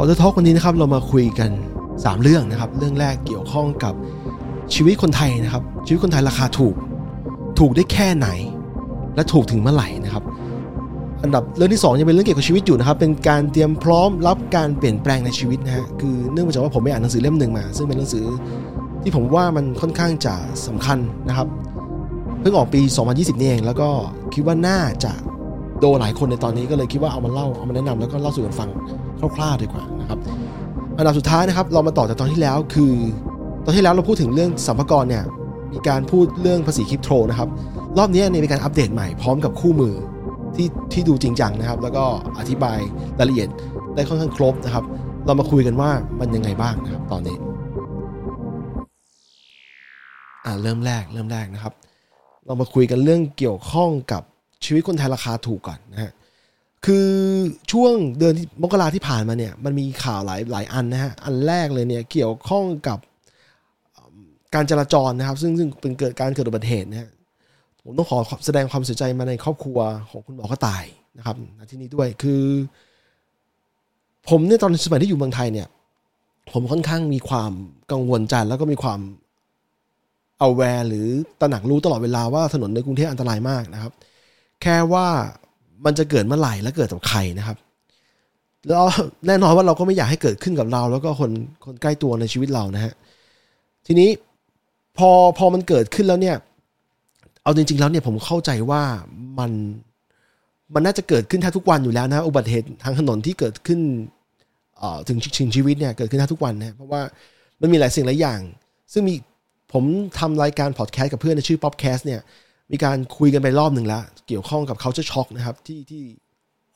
อเดอร์ทอกวันนี้นะครับเรามาคุยกัน 3 เรื่องนะครับ เรื่องแรกเกี่ยวข้องกับชีวิตคนไทยนะครับ ชีวิตคนไทยราคาถูก ถูกได้แค่ไหน และถูกถึงเมื่อไหร่นะครับ อันดับเรื่องที่2ยังเป็นเรื่องเกี่ยวกับชีวิตอยู่นะครับ เป็นการเตรียมพร้อมรับการเปลี่ยนแปลงในชีวิตนะฮะคือเนื่องมาจากว่าผมไปอ่านหนังสือเล่มหนึ่งมา ซึ่งเป็นหนังสือที่ผมว่ามันค่อนข้างจะสำคัญนะครับเพิ่งออกปี 2020นี่เอง แล้วก็คิดว่าน่าจะโดนหลายคนในตอนนี้ก็เลยคิดว่าเอามาเล่าเอามาแนะนำแล้วก็เล่าสู่กันฟัง คร่าวๆดีกว่านะครับอันดับสุดท้ายนะครับเรามาต่อจากตอนที่แล้วคือ ตอนที่แล้วเราพูดถึงเรื่องสัมภาระเนี่ยมีการพูดเรื่องภาษีคริปโตนะครับรอบนี้เนี่ยมีการอัปเดตใหม่พร้อมกับคู่มือที่ที่ดูจริงจังนะครับ แล้วก็อธิบายรายละเอียดได้ค่อนข้างครบนะครับ เรามาคุยกันว่ามันยังไงบ้างนะครับตอนนี้อ่าเริ่มแรกเริ่มแรกนะครับ เรามาคุยกันเรื่องเกี่ยวข้องกับชีวิตคนไทยราคาถูกก่อนนะฮะ คือช่วงเดือนมกราที่ผ่านมาเนี่ยมันมีข่าวหลายหลายอันนะฮะอันแรกเลยเนี่ยเกี่ยวข้องกับการจราจรนะครับ ซึ่งซึ่งเป็นเกิดการเกิดอุบัติเหตุนะฮะผมต้องขอแสดงความเสียใจมาในครอบครัวของคุณหมอกระต่ายนะครับที่นี้ด้วยคือ ผมเนี่ยตอนสมัยที่อยู่เมืองไทยเนี่ย ผมค่อนข้างมีความกังวลใจแล้วก็มีความเอาแวร์หรือตระหนักรู้ตลอดเวลาว่าถนนในกรุงเทพอันตรายมากนะครับ แค่ว่า มันจะเกิดเมื่อไหร่และเกิดกับใครนะครับ แล้วแน่นอนว่าเราก็ไม่อยากให้เกิดขึ้นกับเรา แล้วก็คนคนใกล้ตัวในชีวิตเรานะฮะทีนี้พอพอมันเกิดขึ้นแล้วเนี่ย เอาจริง ๆ แล้วเนี่ยผมเข้าใจว่ามันมันน่าจะเกิดขึ้นแทบทุกวันอยู่แล้วนะอุบัติเหตุทางถนนที่เกิดขึ้นถึงชิงชีวิตเนี่ยเกิดขึ้นแทบทุกวันนะเพราะว่ามันมีหลายสิ่งหลายอย่าง ซึ่งมีผมทำรายการพอดแคสต์กับเพื่อนในชื่อ Popcast เนี่ย มีการคุยกันไปรอบหนึ่งแล้ว เกี่ยวข้องกับ culture shock นะครับที่ที่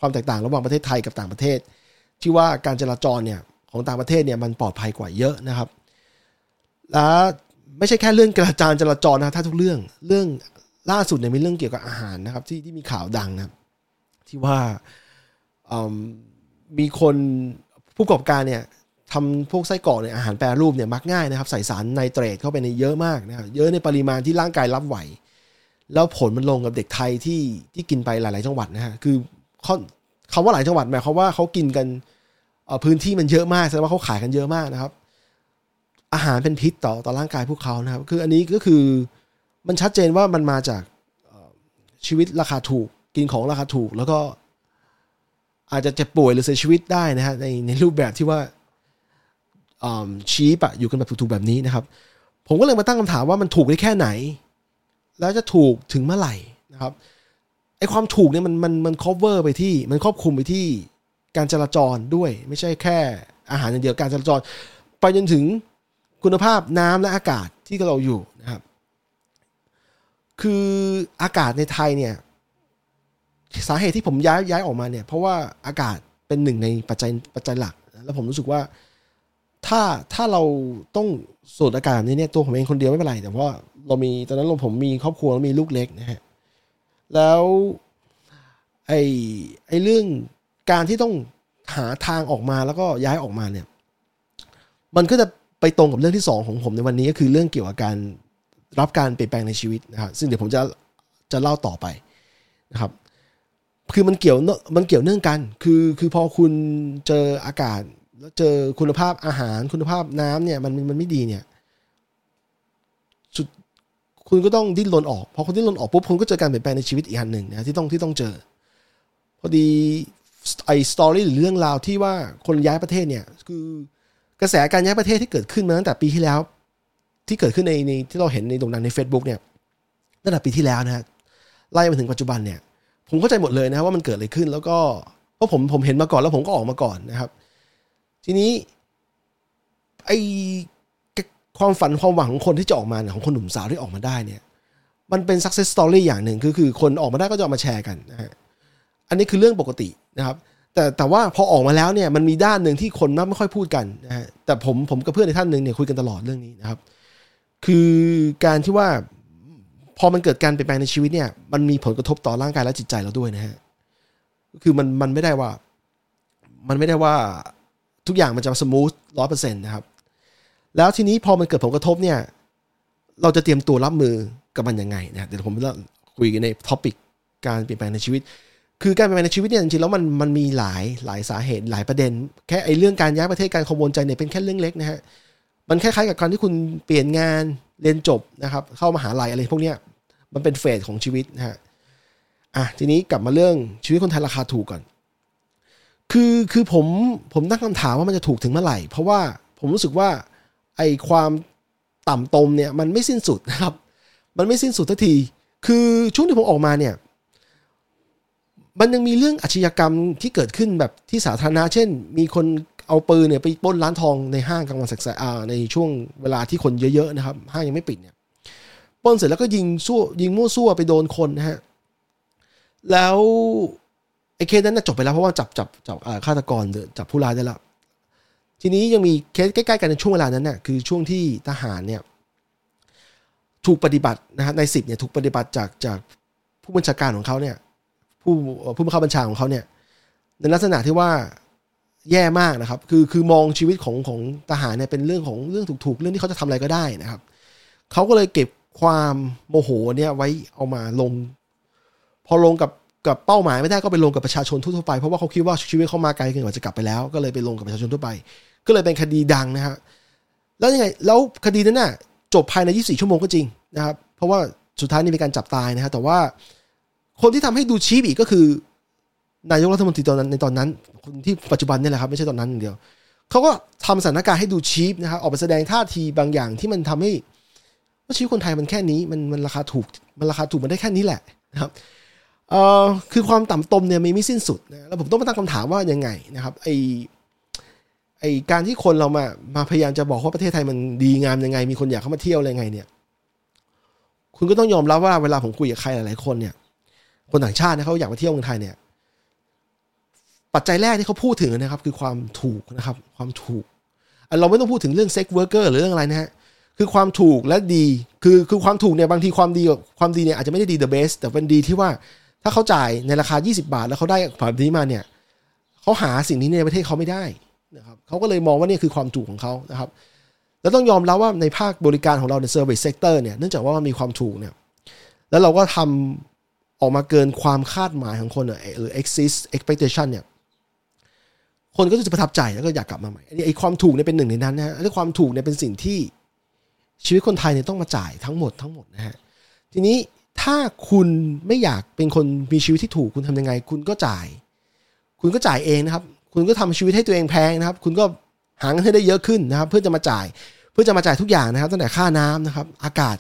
ความแตกต่างระหว่างประเทศไทยกับต่างประเทศ ที่ว่าการจราจรเนี่ยของต่างประเทศเนี่ยมันปลอดภัยกว่าเยอะนะครับ และไม่ใช่แค่เรื่องกระจารจราจรนะถ้าทุกเรื่องเรื่องล่าสุดเนี่ยมีเรื่องเกี่ยวกับอาหารนะครับ ที่ที่มีข่าวดังนะที่ว่ามีคนผู้ประกอบการเนี่ยทำพวกไส้กรอกเนี่ยอาหารแปรรูปเนี่ยมักง่ายนะครับ ใส่สารไนเตรตเข้าไปในเยอะมากนะครับเยอะในปริมาณที่ร่างกายรับไหว แล้วผลมันลงกับเด็กไทยที่ที่กินไปหลาย ๆ จังหวัดนะฮะคือคำว่าหลายจังหวัดหมายความว่าเขากินกันพื้นที่มันเยอะมากแสดงว่าเขาขายกันเยอะมากนะครับ อาหารเป็นพิษต่อต่อร่างกายพวกเขานะครับ คืออันนี้ก็คือมันชัดเจนว่ามันมาจากชีวิตราคาถูกกินของราคาถูก แล้วก็อาจจะเจ็บป่วยหรือเสียชีวิตได้นะฮะในในรูปแบบที่ว่าชี้ปะอยู่กันแบบถูกๆแบบนี้นะครับ ผมก็เลยมาตั้งคำถามว่ามันถูกได้แค่ไหน แล้วจะถูกถึงเมื่อไหร่นะครับไอความถูกเนี่ยมันมันมัน cover ไปที่มันครอบคลุมไปที่การจราจรด้วย ไม่ใช่แค่อาหารอย่างเดียวการจราจร ไปจนถึงคุณภาพน้ำและอากาศที่เราอยู่นะครับ คืออากาศในไทยเนี่ยสาเหตุที่ผมย้ายย้ายออกมาเนี่ย เพราะว่าอากาศเป็นหนึ่งในปัจจัยปัจจัยหลัก แล้วผมรู้สึกว่าถ้าถ้าเราต้องสูดอากาศนี้เนี่ยตัวผมเองคนเดียวไม่เป็นไร แต่ว่า เรามีตอนนั้นเราผมมีครอบครัวมีลูกเล็กนะฮะแล้วไอ้ไอ้เรื่องการที่ต้องหาทางออกมาแล้วก็ย้ายออกมาเนี่ย มันก็จะไปตรงกับเรื่องที่สองของผมในวันนี้ก็คือเรื่องเกี่ยวกับการรับการเปลี่ยนแปลงในชีวิตนะครับซึ่งเดี๋ยวผมจะจะเล่าต่อไปนะครับ คือมันเกี่ยวมันเกี่ยวเนื่องกัน คือคือพอคุณเจออากาศแล้วเจอคุณภาพอาหารคุณภาพน้ำเนี่ยมันมันไม่ดีเนี่ย คุณก็ต้องดิ้นรนออกพอคุณดิ้นรนออกปุ๊บคุณก็เจอการเปลี่ยนแปลงในชีวิตอีกอันหนึ่งนะที่ต้องที่ต้องเจอ พอดีไอสตอรี่หรือเรื่องราวที่ว่าคนย้ายประเทศเนี่ยคือกระแสการย้ายประเทศที่เกิดขึ้นมาตั้งแต่ปีที่แล้ว ที่เกิดขึ้นในในที่เราเห็นในตรงนั้นใน Facebook เนี่ยตั้งแต่ปีที่แล้วนะฮะไล่มาถึงปัจจุบันเนี่ย ผมเข้าใจหมดเลยนะว่ามันเกิดอะไรขึ้น แล้วก็เพราะผมผมเห็นมาก่อนแล้วผมก็ออกมาก่อนนะครับ ทีนี้ไอ ความฝันความหวังของคนที่จะออกมาของคนหนุ่มสาวที่ออกมาได้เนี่ย มันเป็น success story อย่างหนึ่งคือคือคนออกมาได้ก็จะมาแชร์กันนะฮะอันนี้คือเรื่องปกตินะครับ แต่แต่ว่าพอออกมาแล้วเนี่ยมันมีด้านหนึ่งที่คนไม่ค่อยพูดกันนะฮะแต่ผมผมกับเพื่อนในท่านหนึ่งเนี่ยคุยกันตลอดเรื่องนี้นะครับ คือการที่ว่าพอมันเกิดการเปลี่ยนแปลงในชีวิตเนี่ย มันมีผลกระทบต่อร่างกายและจิตใจเราด้วยนะฮะคือมันมันไม่ได้ว่า มันไม่ได้ว่าทุกอย่างมันจะสมูทร้อยเปอร์เซ็นต์นะครับ แล้วทีนี้พอมันเกิดผลกระทบเนี่ย เราจะเตรียมตัวรับมือกับมันยังไงนะเดี๋ยวผมจะคุยกันใน topic การเปลี่ยนแปลงในชีวิต คือการเปลี่ยนแปลงในชีวิตเนี่ยจริงๆแล้วมันมันมีหลายหลายสาเหตุหลายประเด็น แค่ไอ้เรื่องการย้ายประเทศการขบวนใจเนี่ยเป็นแค่เรื่องเล็กนะฮะมันคล้ายๆกับการที่คุณเปลี่ยนงานเรียนจบนะครับ เข้ามหาลัยอะไรพวกเนี้ยมันเป็น phase ของชีวิตนะฮะอะทีนี้กลับมาเรื่องชีวิตคนไทยราคาถูกก่อน คือคือผมผมตั้งคำถามว่ามันจะถูกถึงเมื่อไหร่ เพราะว่าผมรู้สึกว่า ไอ้ความต่ำตมเนี่ยมันไม่สิ้นสุดนะครับ มันไม่สิ้นสุดทันที คือช่วงที่ผมออกมาเนี่ย มันยังมีเรื่องอาชญากรรมที่เกิดขึ้นแบบที่สาธารณะ เช่น มีคนเอาปืนเนี่ยไปปล้นร้านทองในห้างกลางวันแสกๆในช่วงเวลาที่คนเยอะๆนะครับ ห้างยังไม่ปิดเนี่ยปล้นเสร็จแล้วก็ยิงสู้ยิงมั่วซั่วไปโดนคนนะฮะ แล้วไอ้เคสนั้นจบไปแล้วเพราะว่าจับจับจับฆาตกรจับผู้ร้ายได้แล้ว ทีนี้ยังมีเคสใกล้ๆกันในช่วงเวลานั้นน่ะคือช่วงที่ทหารเนี่ยถูกปฏิบัตินะฮะในสิบเนี่ยถูกปฏิบัติจากจากผู้บัญชาการของเขาเนี่ยผู้ผู้บังคับบัญชาของเขาเนี่ยในลักษณะที่ว่าแย่มากนะครับ คือคือมองชีวิตของของทหารเนี่ยเป็นเรื่องของเรื่องถูกๆ เรื่องที่เขาจะทำอะไรก็ได้นะครับเขาก็เลยเก็บความโมโหเนี่ยไว้เอามาลง พอลงกับ กับเป้าหมายไม่ได้ก็ไปลงกับประชาชนทั่วไปเพราะว่าเขาคิดว่าชีวิตเขามาไกลเกินกว่าจะกลับไปแล้ว ก็เลยไปลงกับประชาชนทั่วไป ก็เลยเป็นคดีดังนะฮะแล้วยังไงแล้วคดีนั้นน่ะจบภายใน 24 ชั่วโมงก็จริงนะครับเพราะว่าสุดท้ายนี่มีการจับตายนะฮะแต่ว่าคนที่ทำให้ดูชีพอีกก็คือนายกรัฐมนตรีตอนนั้นในตอนนั้น คนที่ปัจจุบันนี่แหละครับไม่ใช่ตอนนั้นเดียวเขาก็ทำสถานการณ์ให้ดูชีพนะครับออกไปแสดงท่าทีบางอย่างที่มันทำให้ว่าชีวิตคนไทยมันแค่นี้มันมันราคาถูกมันราคาถูกมันได้แค่นี้แหละนะครับ เอ่อคือความต่ำตมเนี่ยมีไม่สิ้นสุดนะแล้วผมต้องมาตั้งคำถามว่ายังไงนะครับไอไอการที่คนเรามามาพยายามจะบอกว่าประเทศไทยมันดีงามยังไง มีคนอยากเข้ามาเที่ยวอะไรไงเนี่ย คุณก็ต้องยอมรับว่าเวลาผมคุยกับใครหลายๆคนเนี่ย คนต่างชาติเนี่ยเขาอยากมาเที่ยวเมืองไทยเนี่ย ปัจจัยแรกที่เขาพูดถึงนะครับ คือความถูกนะครับ ความถูกเราไม่ต้องพูดถึงเรื่อง sex worker หรือเรื่องอะไรนะฮะคือความถูกและดี คือคือความถูกเนี่ยบางทีความดีความดีเนี่ยอาจจะไม่ได้ดี the best แต่เป็นดีที่ว่า ถ้าเขาจ่ายในราคา 20 บาท แล้วเขาได้แบบนี้มาเนี่ยเขาหาสิ่งนี้ในประเทศเขาไม่ได้นะครับเขาก็เลยมองว่านี่คือความถูกของเขานะครับ แล้วต้องยอมรับว่าในภาคบริการของเราใน service sector เนี่ยเนื่องจากว่ามันมีความถูกเนี่ยแล้วเราก็ทำออกมาเกินความคาดหมายของคนหรือ exist expectation เนี่ยคนก็จะประทับใจแล้วก็อยากกลับมาใหม่ไอ้ความถูกเนี่ยเป็นหนึ่งในนั้นนะฮะและความถูกเนี่ยเป็นสิ่งที่ชีวิตคนไทยเนี่ยต้องมาจ่ายทั้งหมดทั้งหมดนะฮะทีนี้ ถ้าคุณไม่อยากเป็นคนมีชีวิตที่ถูกคุณทำยังไง คุณก็จ่าย คุณก็จ่ายเองนะครับ คุณก็ทำชีวิตให้ตัวเองแพงนะครับ คุณก็หาเงินให้ได้เยอะขึ้นนะครับ เพื่อจะมาจ่าย เพื่อจะมาจ่ายทุกอย่างนะครับตั้งแต่ค่าน้ำนะครับ อากาศ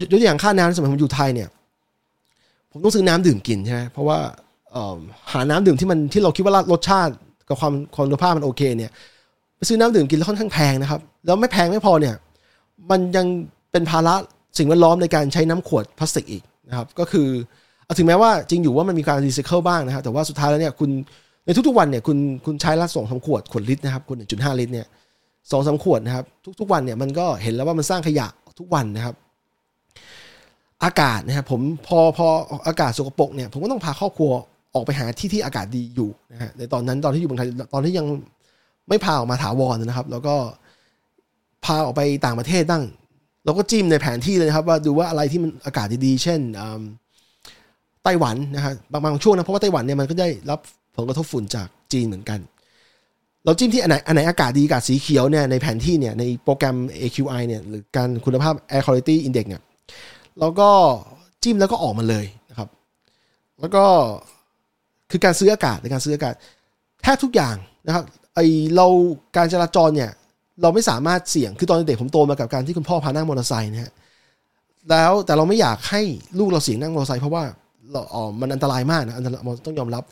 ยกตัวอย่างค่าน้ำสมัยผมอยู่ไทยเนี่ย ผมต้องซื้อน้ำดื่มกินใช่ไหมเพราะว่าหาน้ำดื่มที่มันที่เราคิดว่ารสชาติกับความคุณภาพมันโอเคเนี่ยไปซื้อน้ำดื่มกินแล้วค่อนข้างแพงนะครับ แล้วไม่แพงไม่พอเนี่ย มันยังเป็นภาระ สิ่งแวดล้อมในการใช้น้ำขวดพลาสติกอีกนะครับก็คือถึงแม้ว่าจริงอยู่ว่ามันมีการรีไซเคิลบ้างนะครับแต่ว่าสุดท้ายแล้วเนี่ยคุณในทุกๆวันเนี่ยคุณคุณใช้ละสองสาขวดขวดลิตรนะครับขวดหนึ่งจุดห้าลิตรเนี่ยสองสาขวดนะครับทุกๆวันเนี่ยมันก็เห็นแล้วว่ามันสร้างขยะทุกวันนะครับ อากาศนะครับผมพอพออากาศสกปรกเนี่ยผมก็ต้องพาครอบครัวออกไปหาที่ที่อากาศดีอยู่นะฮะในตอนนั้นตอนที่อยู่เมืองไทยตอนที่ยังไม่พาออกมาถาวรนะครับ แล้วก็พาออกไปต่างประเทศบ้าง เราก็จิ้มในแผนที่เลยครับว่าดูว่าอะไรที่มันอากาศดีๆ เช่นไต้หวันนะฮะบางบางช่วงนะเพราะว่าไต้หวันเนี่ยมันก็ได้รับผลกระทบฝุ่นจากจีนเหมือนกัน เราจิ้มที่อันไหนอันไหนอากาศดีอากาศสีเขียวเนี่ยในแผนที่เนี่ยในโปรแกรม AQI เนี่ยหรือการคุณภาพ Air Quality Index เนี่ยเราก็จิ้มแล้วก็ออกมาเลยนะครับ แล้วก็คือการซื้ออากาศในการซื้ออากาศแทบทุกอย่างนะครับไอเราการจราจรเนี่ย เราไม่สามารถเสี่ยงคือตอนเด็กผมโตมากับการที่คุณพ่อพานั่งมอเตอร์ไซค์นะฮะแล้วแต่เราไม่อยากให้ลูกเราเสี่ยงนั่งมอเตอร์ไซค์เพราะว่าเราอ๋อมันอันตรายมากนะอันตรายต้องยอมรับ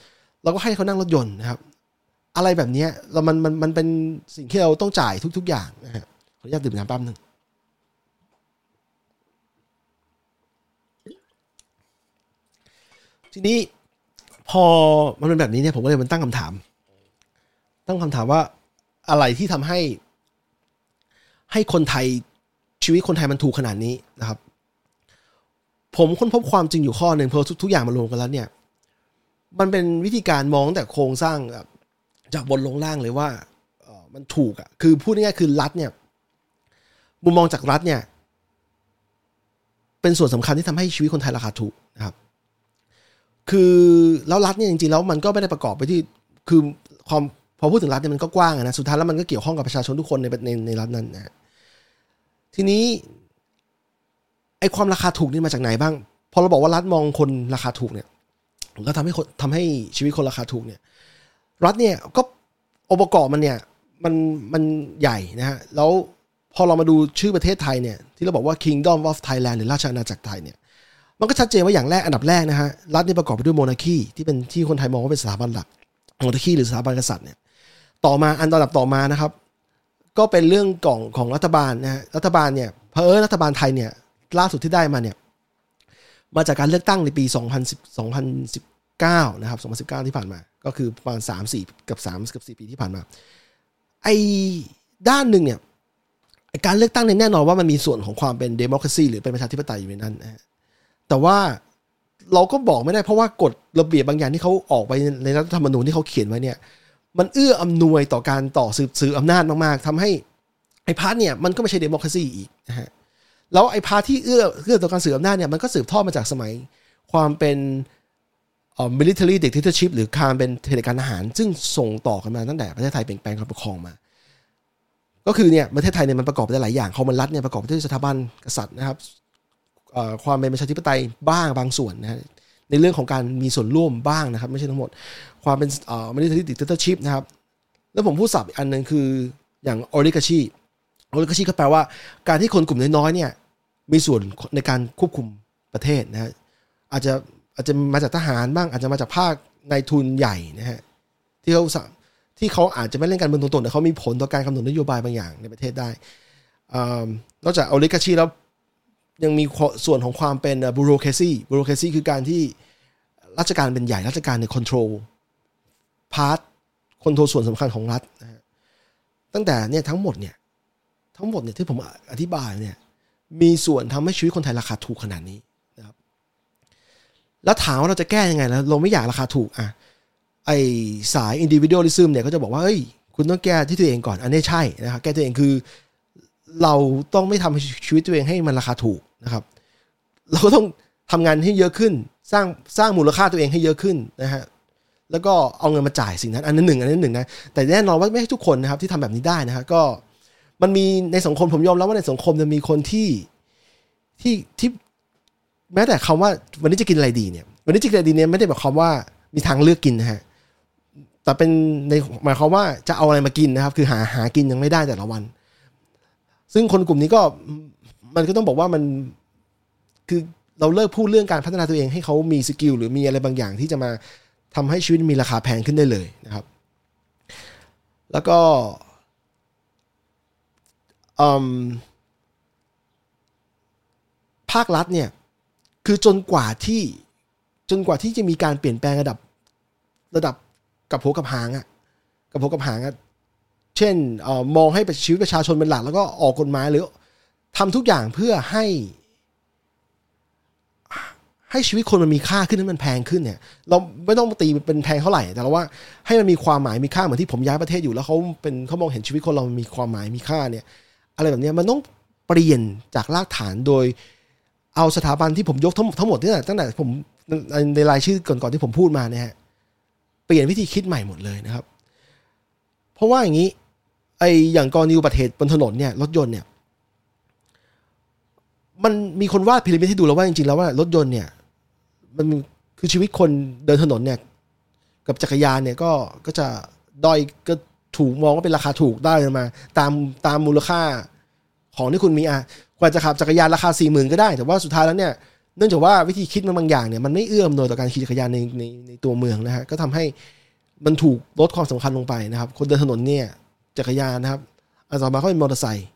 เราก็ให้เขานั่งรถยนต์นะครับอะไรแบบนี้เรามันมันมันเป็นสิ่งที่เราต้องจ่ายทุก ๆ อย่างนะฮะขออนุญาตดื่มน้ำแป๊บนึงทีนี้พอมันเป็นแบบนี้เนี่ยผมก็เลยมันตั้งคำถาม ตั้งคำถามว่าอะไรที่ทำให้ ให้คนไทยชีวิตคนไทยมันถูกขนาดนี้นะครับ ผมค้นพบความจริงอยู่ข้อหนึ่งเพราะทุกอย่างมารวมกันแล้วเนี่ย มันเป็นวิธีการมองแต่โครงสร้างจากบนลงล่างเลยว่ามันถูกอะคือพูดง่ายๆคือรัฐเนี่ยมุมมองจากรัฐเนี่ย เป็นส่วนสำคัญที่ทำให้ชีวิตคนไทยราคาถูกนะครับ คือแล้วรัฐเนี่ยจริงๆแล้วมันก็ไม่ได้ประกอบไปที่คือความ พอพูดถึงรัฐเนี่ยมันก็กว้างนะสุดท้ายแล้วมันก็เกี่ยวข้องกับประชาชนทุกคนในในในรัฐนั้นนะทีนี้ไอ้ความราคาถูกนี่มาจากไหนบ้าง พอเราบอกว่ารัฐมองคนราคาถูกเนี่ยแล้วทำให้คนทำให้ชีวิตคนราคาถูกเนี่ย รัฐเนี่ยก็องค์ประกอบมันเนี่ยมันมันใหญ่นะฮะแล้วพอเรามาดูชื่อประเทศไทยเนี่ย ที่เราบอกว่า Kingdom of Thailand หรือราชอาณาจักรไทยเนี่ยมันก็ชัดเจนว่าอย่างแรกอันดับแรกนะฮะรัฐนี่ประกอบไปด้วย monarchy ที่เป็นที่คนไทยมองว่าเป็นสถาบันหลัก monarchy หรือสถาบันกษัตริย์เนี่ย ต่อมาอันดับต่อมานะครับ ก็เป็นเรื่องของของรัฐบาลนะฮะรัฐบาลเนี่ยเพอเออรัฐบาลไทยเนี่ยล่าสุดที่ได้มาเนี่ยมาจากการเลือกตั้งในปี 2010 2019นะครับ2019 ที่ผ่านมา ก็คือประมาณ3 4กับ3กับ4ปีที่ผ่านมาไอ้ด้านหนึ่งเนี่ยการเลือกตั้งเนี่ยแน่นอนว่ามันมีส่วนของความเป็น democracy หรือเป็นประชาธิปไตยอยู่ในนั้นนะแต่ว่าเราก็บอกไม่ได้เพราะว่ากฎระเบียบบางอย่างที่เขาออกไปในรัฐธรรมนูญที่เขาเขียนไว้เนี่ย มันเอื้ออำนวยต่อการต่อสืบสืบอำนาจมากๆทำให้ไอ้ part เนี่ยมันก็ไม่ใช่ democracy อีกนะฮะแล้วไอ้ part ที่เอื้อเอื้อต่อการสืบอำนาจเนี่ยมันก็สืบทอดมาจากสมัยความเป็นเอ่อ military dictatorship หรือการเป็นเผด็จการทหาร ซึ่งส่งต่อกันมาตั้งแต่ประเทศไทยเปลี่ยนแปลงการปกครองมา ก็คือเนี่ยประเทศไทยเนี่ยมันประกอบไปด้วยหลายอย่างคำว่ารัฐเนี่ยประกอบไปด้วยสถาบันกษัตริย์นะครับความเป็นประชาธิปไตยบ้างบางส่วนนะ ในเรื่องของการมีส่วนร่วมบ้างนะครับ ไม่ใช่ทั้งหมด ความเป็นเอ่อ military dictatorship นะครับ แล้วผมพูดศัพท์อีกอันหนึ่งคืออย่าง oligarchy oligarchy ก็แปลว่าการที่คนกลุ่มน้อยๆเนี่ยมีส่วนในการควบคุมประเทศนะฮะอาจจะอาจจะมาจากทหารบ้างอาจจะมาจากภาคในทุนใหญ่นะฮะที่เขาที่เขาอาจจะไม่เล่นการเมืองตรงๆแต่เขามีผลต่อการกำหนดนโยบายบางอย่างในประเทศได้นอกจาก oligarchy แล้ว ยังมีส่วนของความเป็น bureaucracy bureaucracy คือการที่ราชการเป็นใหญ่ราชการใน control part control ส่วนสำคัญของรัฐนะฮะตั้งแต่เนี่ยทั้งหมดเนี่ยทั้งหมดเนี่ยที่ผมอธิบายเนี่ยมีส่วนทำให้ชีวิตคนไทยราคาถูกขนาดนี้นะครับ แล้วถามว่าเราจะแก้ยังไงแล้วเราไม่อยากราคาถูกอะไอ้สาย individualism เนี่ยก็จะบอกว่าเฮ้ยคุณต้องแก้ที่ตัวเองก่อน อันนี้ใช่นะครับแก้ตัวเองคือ เราต้องไม่ทำชีวิตตัวเองให้มันราคาถูก นะครับ เราก็ต้องทำงานให้เยอะขึ้น สร้างสร้างมูลค่าตัวเองให้เยอะขึ้นนะฮะแล้วก็เอาเงินมาจ่ายสิ่งนั้นอันนั้นหนึ่งอันนั้นหนึ่งนะแต่แน่นอนว่าไม่ใช่ทุกคนนะครับที่ทำแบบนี้ได้นะฮะก็มันมีในสังคมผมยอมรับว่าในสังคมจะมีคนที่ที่ที่แม้แต่คำว่าวันนี้จะกินอะไรดีเนี่ย วันนี้จะกินอะไรดีเนี่ยไม่ได้แบบคำว่ามีทางเลือกกินนะฮะแต่เป็นในหมายความว่าจะเอาอะไรมากินนะครับ คือหาหากินยังไม่ได้แต่ละวัน ซึ่งคนกลุ่มนี้ก็ มันก็ต้องบอกว่ามันคือเราเลิกพูดเรื่องการพัฒนาตัวเองให้เขามีสกิลหรือมีอะไรบางอย่างที่จะมาทำให้ชีวิตมีราคาแพงขึ้นได้เลยนะครับ แล้วก็ภาครัฐเนี่ยคือจนกว่าที่จนกว่าที่จะมีการเปลี่ยนแปลงระดับระดับกับหัวกับหางอะกับหัวกับหางอะเช่นอมองให้ชีวิตประชาชนเป็นหลักแล้วก็ออกกฎหมายหรือ ทำทุกอย่างเพื่อให้ ให้ชีวิตคนมันมีค่าขึ้นให้มันแพงขึ้นเนี่ย เราไม่ต้องตีเป็นแพงเท่าไหร่ แต่เราว่าให้มันมีความหมายมีค่าเหมือนที่ผมย้ายประเทศอยู่แล้วเขาเป็นเขามองเห็นชีวิตคนเรามีความหมายมีค่าเนี่ย อะไรแบบนี้มันต้องเปลี่ยนจากรากฐานโดย เอาสถาบันที่ผมยกทั้งทั้งหมดนี่แหละตั้งแต่ผมในรายชื่อก่อนๆที่ผมพูดมาเนี่ยฮะเปลี่ยนวิธีคิดใหม่หมดเลยนะครับ เพราะว่าอย่างนี้ไออย่างกรณีอุบัติเหตุบนถนนเนี่ยรถยนต์เนี่ย มันมีคนวาดพีระมิดให้ดูแล้วว่าจริงๆแล้วว่ารถยนต์เนี่ย มันคือชีวิตคนเดินถนนเนี่ย กับจักรยานเนี่ยก็ก็จะด้อยก็ถูกมองว่าเป็นราคาถูกได้มา ตามตามมูลค่าของที่คุณมีอะกว่าจะขับจักรยานราคาสี่หมื่นก็ได้ แต่ว่าสุดท้ายแล้วเนี่ยเนื่องจากว่าวิธีคิดมันบางอย่างเนี่ยมันไม่เอื้อมโดยต่อการขี่จักรยานในในในตัวเมืองนะฮะก็ทำให้มันถูกลดความสำคัญลงไปนะครับ คนเดินถนนเนี่ยจักรยานนะครับอันต่อมาก็เป็นมอเตอร์ไซค์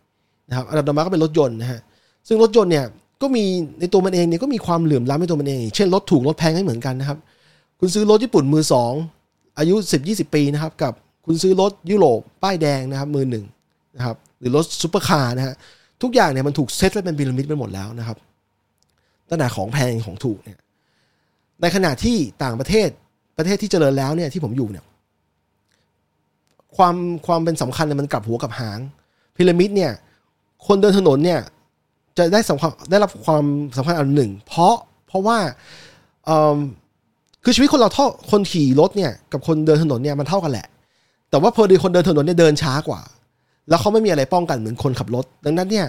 นะครับอันต่อมาก็เป็นรถยนต์นะฮะ ซึ่งรถยนต์เนี่ยก็มีในตัวมันเองเนี่ยก็มีความเหลื่อมล้ำในตัวมันเอง เช่นรถถูกรถแพงให้เหมือนกันนะครับ คุณซื้อรถญี่ปุ่นมือสองอายุ 10 20 ปีนะครับกับคุณซื้อรถยุโรปป้ายแดงนะครับมือหนึ่งนะครับหรือรถซุปเปอร์คาร์นะฮะทุกอย่างเนี่ยมันถูกเซตและเป็นพีระมิดไปหมดแล้วนะครับตั้งแต่ของแพงของถูกเนี่ยในขณะที่ต่างประเทศประเทศที่เจริญแล้วเนี่ยที่ผมอยู่เนี่ยความความเป็นสำคัญเนี่ยมันกลับหัวกลับหางพีระมิดเนี่ยคนเดินถนนเนี่ย จะได้สำคัญได้รับความสำคัญอันหนึ่ง เพราะเพราะว่าคือชีวิตคนเราเท่าคนขี่รถเนี่ยกับคนเดินถนนเนี่ยมันเท่ากันแหละ แต่ว่าพอดีคนเดินถนนเนี่ยเดินช้ากว่า แล้วเขาไม่มีอะไรป้องกันเหมือนคนขับรถ ดังนั้นเนี่ย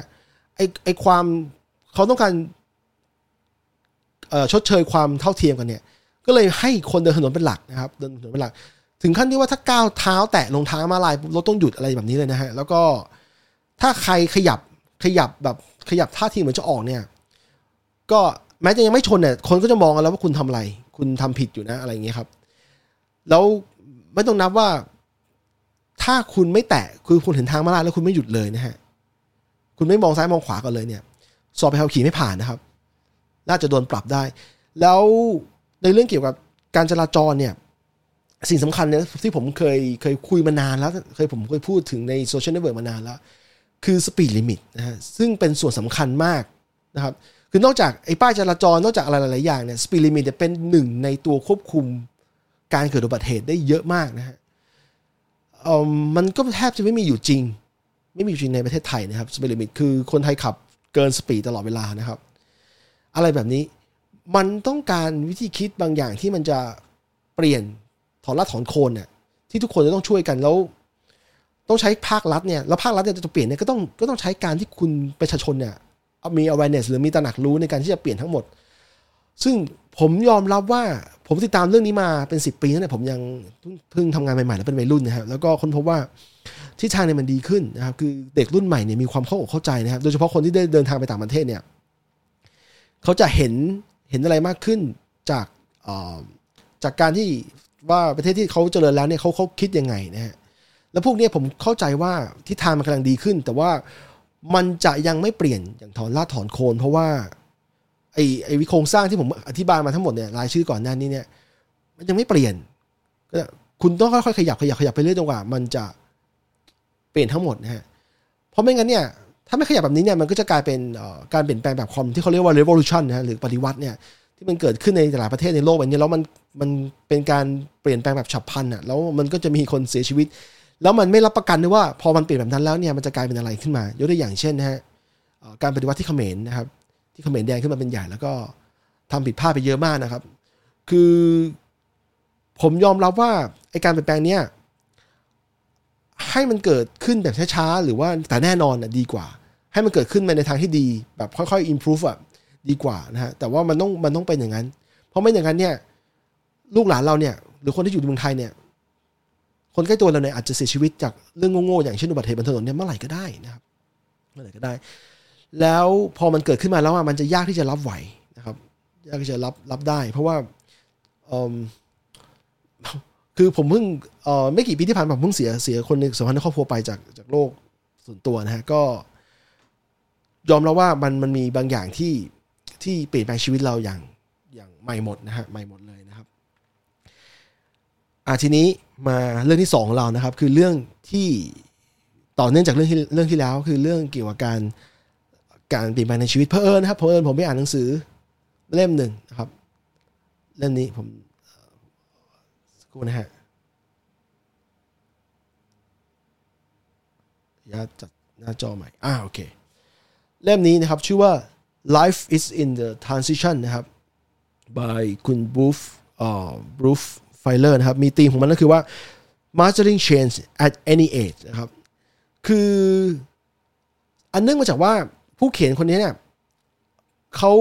ไอไอความเขาต้องการชดเชยความเท่าเทียมกันเนี่ย ก็เลยให้คนเดินถนนเป็นหลักนะครับ เดินถนนเป็นหลัก ถึงขั้นที่ว่าถ้าก้าวเท้าแตะลงทางมาลายรถต้องหยุดอะไรแบบนี้เลยนะฮะแล้วก็ถ้าใครขยับ ขยับแบบขยับท่าทีเหมือนจะออกเนี่ย ก็แม้จะยังไม่ชนเนี่ยคนก็จะมองกันแล้วว่าคุณทำอะไร คุณทำผิดอยู่นะอะไรอย่างเงี้ยครับ แล้วไม่ต้องนับว่า ถ้าคุณไม่แตะคือคุณเห็นทางม้าลายแล้วคุณไม่หยุดเลยนะฮะคุณไม่มองซ้ายมองขวาก่อนเลยเนี่ย สอบใบขับขี่ไม่ผ่านนะครับ น่าจะโดนปรับได้ แล้วในเรื่องเกี่ยวกับการจราจรเนี่ย สิ่งสำคัญเนี่ยที่ผมเคยเคยคุยมานานแล้ว เคยผมเคยพูดถึงใน social network มานานแล้ว คือ speed limit นะฮะซึ่งเป็นส่วนสำคัญมากนะครับคือนอกจากไอ้ป้ายจราจรนอกจากอะไรหลายๆอย่างเนี่ย speed limit เป็นหนึ่งในตัวควบคุมการเกิดอุบัติเหตุได้เยอะมากนะฮะเอ่อมันก็แทบจะไม่มีอยู่จริง ไม่มีอยู่จริงในประเทศไทยนะครับ speed limit คือคนไทยขับเกิน speed ตลอดเวลานะครับ อะไรแบบนี้มันต้องการวิธีคิดบางอย่างที่มันจะเปลี่ยนถอนรากถอนโคนเนี่ยที่ทุกคนจะต้องช่วยกันแล้ว ต้องใช้ภาครัฐเนี่ยแล้วภาครัฐเนี่ยจะเปลี่ยนเนี่ยก็ต้องก็ต้องใช้การที่คุณประชาชนเนี่ยมี awareness หรือมีตระหนักรู้ในการที่จะเปลี่ยนทั้งหมด ซึ่งผมยอมรับว่าผมติดตามเรื่องนี้มาเป็นสิบปีตั้งแต่ผมยังเพิ่งทำงานใหม่ๆแล้วเป็นวัยรุ่นนะครับแล้วก็ค้นพบว่าทิศทางเนี่ยมันดีขึ้นนะครับคือเด็กรุ่นใหม่เนี่ยมีความเข้าอกเข้าใจนะครับโดยเฉพาะคนที่ได้เดินทางไปต่างประเทศเนี่ยเขาจะเห็นเห็นอะไรมากขึ้นจากจากการที่ว่าประเทศที่เขาเจริญแล้วเนี่ยเขาเขาคิดยังไงนะฮะ แล้วพวกนี้ผมเข้าใจว่าทิศทางมันกำลังดีขึ้น แต่ว่ามันจะยังไม่เปลี่ยนอย่างถอนรากถอนโคน เพราะว่าไอ้ไอ้วิโครงสร้างที่ผมอธิบายมาทั้งหมดเนี่ยรายชื่อก่อนหน้านี้เนี่ยมันยังไม่เปลี่ยนก็คุณต้องค่อยๆขยับขยับขยับไปเรื่อยจนกว่า มันจะเปลี่ยนทั้งหมดนะฮะเพราะไม่งั้นเนี่ยถ้าไม่ขยับแบบนี้เนี่ยมันก็จะกลายเป็นการเปลี่ยนแปลงแบบคอมที่เขาเรียกว่า revolution นะหรือปฏิวัติเนี่ยที่มันเกิดขึ้นในหลายประเทศในโลกแบบนี้แล้วมันมันเป็นการเปลี่ยนแปลงแบบฉับพลันอะแล้วมันก็จะมีคนเสียชีวิต แล้วมันไม่รับประกันด้วยว่าพอมันเปลี่ยนแบบนั้นแล้วเนี่ยมันจะกลายเป็นอะไรขึ้นมายกตัวอย่างเช่นนะฮะการปฏิวัติที่เขมรนะครับ ที่เขมรแดงขึ้นมาเป็นใหญ่แล้วก็ทำผิดพลาดไปเยอะมากนะครับ คือผมยอมรับว่าไอการเปลี่ยนแปลงเนี้ยให้มันเกิดขึ้นแบบช้าๆหรือว่าแต่แน่นอนอะดีกว่า ให้มันเกิดขึ้นมาในทางที่ดีแบบค่อยๆ improve อะดีกว่านะฮะแต่ว่ามันต้องมันต้องเป็นอย่างนั้น เพราะไม่อย่างนั้นเนี่ยลูกหลานเราเนี่ยหรือคนที่อยู่ในเมืองไทยเนี่ย คนใกล้ตัวเราเนี่ยอาจจะเสียชีวิตจากเรื่องโง่ๆอย่างเช่นอุบัติเหตุบนถนนเนี่ยเมื่อไหร่ก็ได้นะครับเมื่อไหร่ก็ได้ แล้วพอมันเกิดขึ้นมาแล้วมันจะยากที่จะรับไหวนะครับ ยากที่จะรับรับได้ เพราะว่าคือผมเพิ่งไม่กี่ปีที่ผ่านมาผมเพิ่งเสียเสียคนในสัมพันธ์ในครอบครัวไปจากจากโรคส่วนตัวนะฮะก็ ยอมรับว่ามันมันมีบางอย่างที่ที่เปลี่ยนแปลงชีวิตเราอย่างอย่างใหม่หมดนะฮะใหม่หมดเลย อ่าทีนี้มาเรื่องที่สองของเรานะครับ คือเรื่องที่ต่อเนื่องจากเรื่องที่เรื่องที่แล้ว คือเรื่องเกี่ยวกับการการเปลี่ยนแปลงในชีวิตเพอเอิญนะครับเพอเอิญผมไปอ่านหนังสือเล่มหนึ่งนะครับ เล่มนี้ผมสักครู่นะฮะยาจัดหน้าจอใหม่อ่าโอเค เล่มนี้นะครับ ชื่อว่า Life is in the transition นะครับ by คุณ Bruce อ่ อ Bruce Feiler นะครับ มีธีมของมันก็คือว่า mastering change at any age นะครับ คืออันเนื่องมาจากว่าผู้เขียนคนนี้เนี่ยเขา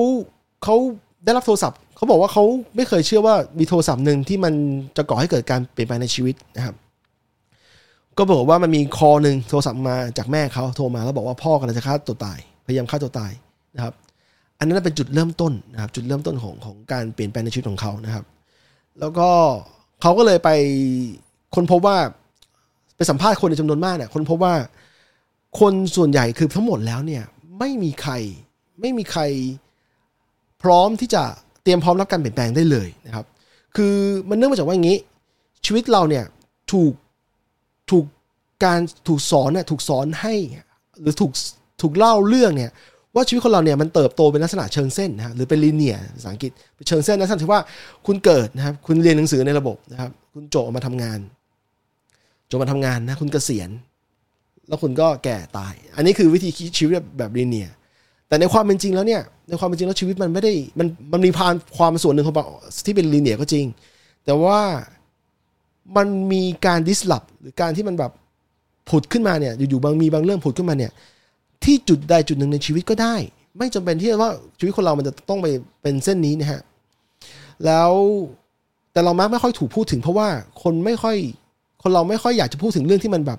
เขาได้รับโทรศัพท์เขาบอกว่าเขาไม่เคยเชื่อว่ามีโทรศัพท์หนึ่งที่มันจะก่อให้เกิดการเปลี่ยนแปลงในชีวิตนะครับ ก็บอกว่ามันมีคอหนึ่งโทรศัพท์มาจากแม่เขาโทรมาแล้วบอกว่าพ่อกำลังจะฆ่าตัวตาย พยายามฆ่าตัวตายนะครับ อันนั้นเป็นจุดเริ่มต้นนะครับ จุดเริ่มต้นของของการเปลี่ยนแปลงในชีวิตของเขานะครับ แล้วก็เขาก็เลยไปคนพบว่าไปสัมภาษณ์คนในจำนวนมากเนี่ยคนพบว่าคนส่วนใหญ่คือทั้งหมดแล้วเนี่ยไม่มีใครไม่มีใครพร้อมที่จะเตรียมพร้อมรับการเปลี่ยนแปลงได้เลยนะครับ คือมันเนื่องมาจากว่าอย่างนี้ ชีวิตเราเนี่ยถูกถูกการถูกสอนเนี่ยถูกสอนให้ หรือถูกถูกเล่าเรื่องเนี่ย ว่าชีวิตคนเราเนี่ยมันเติบโตเป็นลักษณะเชิงเส้นนะฮะหรือเป็นลีเนียภาษาอังกฤษเชิงเส้นนะท่านที่ว่าคุณเกิดนะครับคุณเรียนหนังสือในระบบนะครับคุณโจมาทำงาน โจมาทำงานนะคุณเกษียณ แล้วคุณก็แก่ตาย อันนี้คือวิธีคิดชีวิตแบบลีเนียแต่ในความเป็นจริงแล้วเนี่ยในความเป็นจริงแล้วชีวิตมันไม่ได้มันมันมีพานความส่วนหนึ่งของที่เป็นลีเนียก็จริง แต่ว่ามันมีการดิสลอฟหรือการที่มันแบบผุดขึ้นมาเนี่ยอยู่ๆบางมีบางเรื่องผุดขึ้นมาเนี่ย ที่จุดใดจุดหนึ่งในชีวิตก็ได้ ไม่จำเป็นที่ว่าชีวิตคนเรามันจะต้องไปเป็นเส้นนี้นะฮะแล้วแต่เรามักไม่ค่อยถูกพูดถึง เพราะว่าคนไม่ค่อยคนเราไม่ค่อยอยากจะพูดถึงเรื่องที่มันแบบ